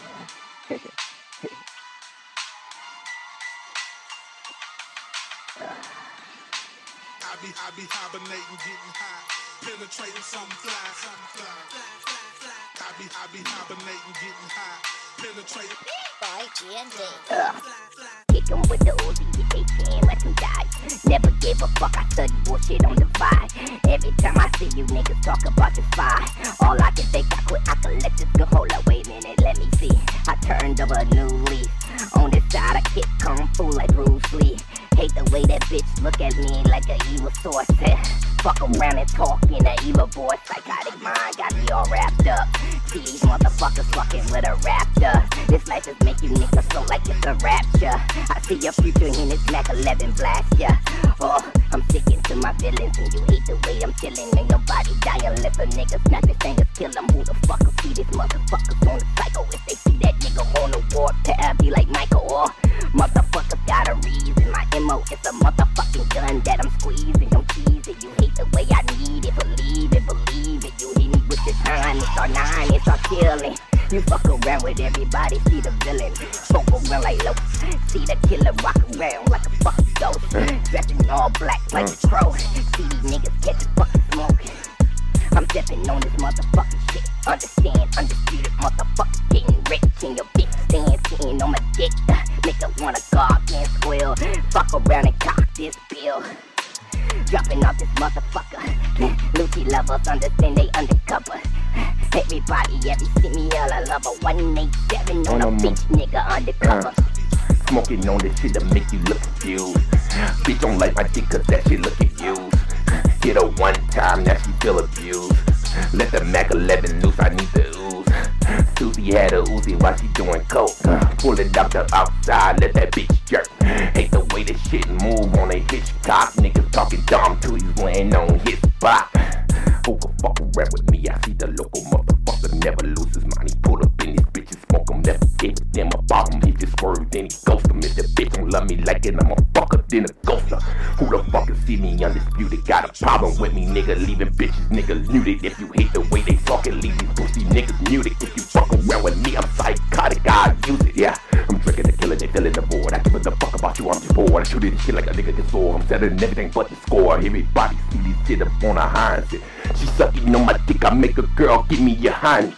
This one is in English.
I be, I be hibernating, getting high, penetrating something fly, something fly. I be, I be hibernating, getting high, penetrating. Boy, G and D. With the get they chin, let them die. Never gave a fuck, I study bullshit on the vibe. Every time I see you niggas talk about your fight, all I can think I quit, I can let this go. Over a new leaf. On this side, I kick kung fu like Bruce Lee. Hate the way that bitch look at me like an evil source. Eh, Fuck around and talk in an evil voice. Psychotic mind got me all wrapped up. See these motherfuckers fucking with a raptor. This life is you niggas so like it's a rapture. I see your future in this Mac 11 blast ya. Oh, I'm sticking to my feelings and you hate the way I'm chilling. Ain't nobody dying, let a nigga snap his fingers, kill him. Who the fuck will see this motherfuckers on the cycle? Reason. My MO is a motherfucking gun that I'm squeezing. I'm teasing. You hate the way I need it, believe it, believe it. You hit me with your time, it's our nine, it's our killing. You fuck around with everybody, see the villain. Smoke around like low. See the killer rock around like a fucking ghost. Dressed in all black like a crow. See these niggas catch fucking smoke. I'm stepping on this motherfucking shit. Understand, undisputed motherfuckers getting rich in your bitch stand sitting on my dick. Make her wanna gawk. Fuck around and cock this bill. Dropping off this motherfucker. Lucci lovers understand they undercover. Everybody ever see me all I love oh, a 187 on On a bitch nigga undercover. Uh, smoking on this shit to make you look confused. Bitch don't like my dick cause that shit look used. Hit her one time, now she feel abused. Let the Mac 11 loose, I need the ooze. Susie had a Uzi while she doing coke. Pull it out the outside, let that bitch jerk. Spot. Who can fuck around with me? I see the local motherfucker never loses. He pull up in his bitches, smoke him, never give a damn about him. He just swerve, then he ghost him. If the bitch don't love me like it, I'm a fucker, then a ghoster. Who the fuck can see me undisputed? Got a problem with me, nigga. Leaving bitches, nigga, muted. If you hate the way they talking, leave these pussy niggas muted. If you fuck around with me, I'm psychotic, you, I'm just bored. Shoot this shit like a nigga can score. I'm setting everything but the score. Everybody see this shit up on high shit. She sucking on my dick, I make a girl give me your honey.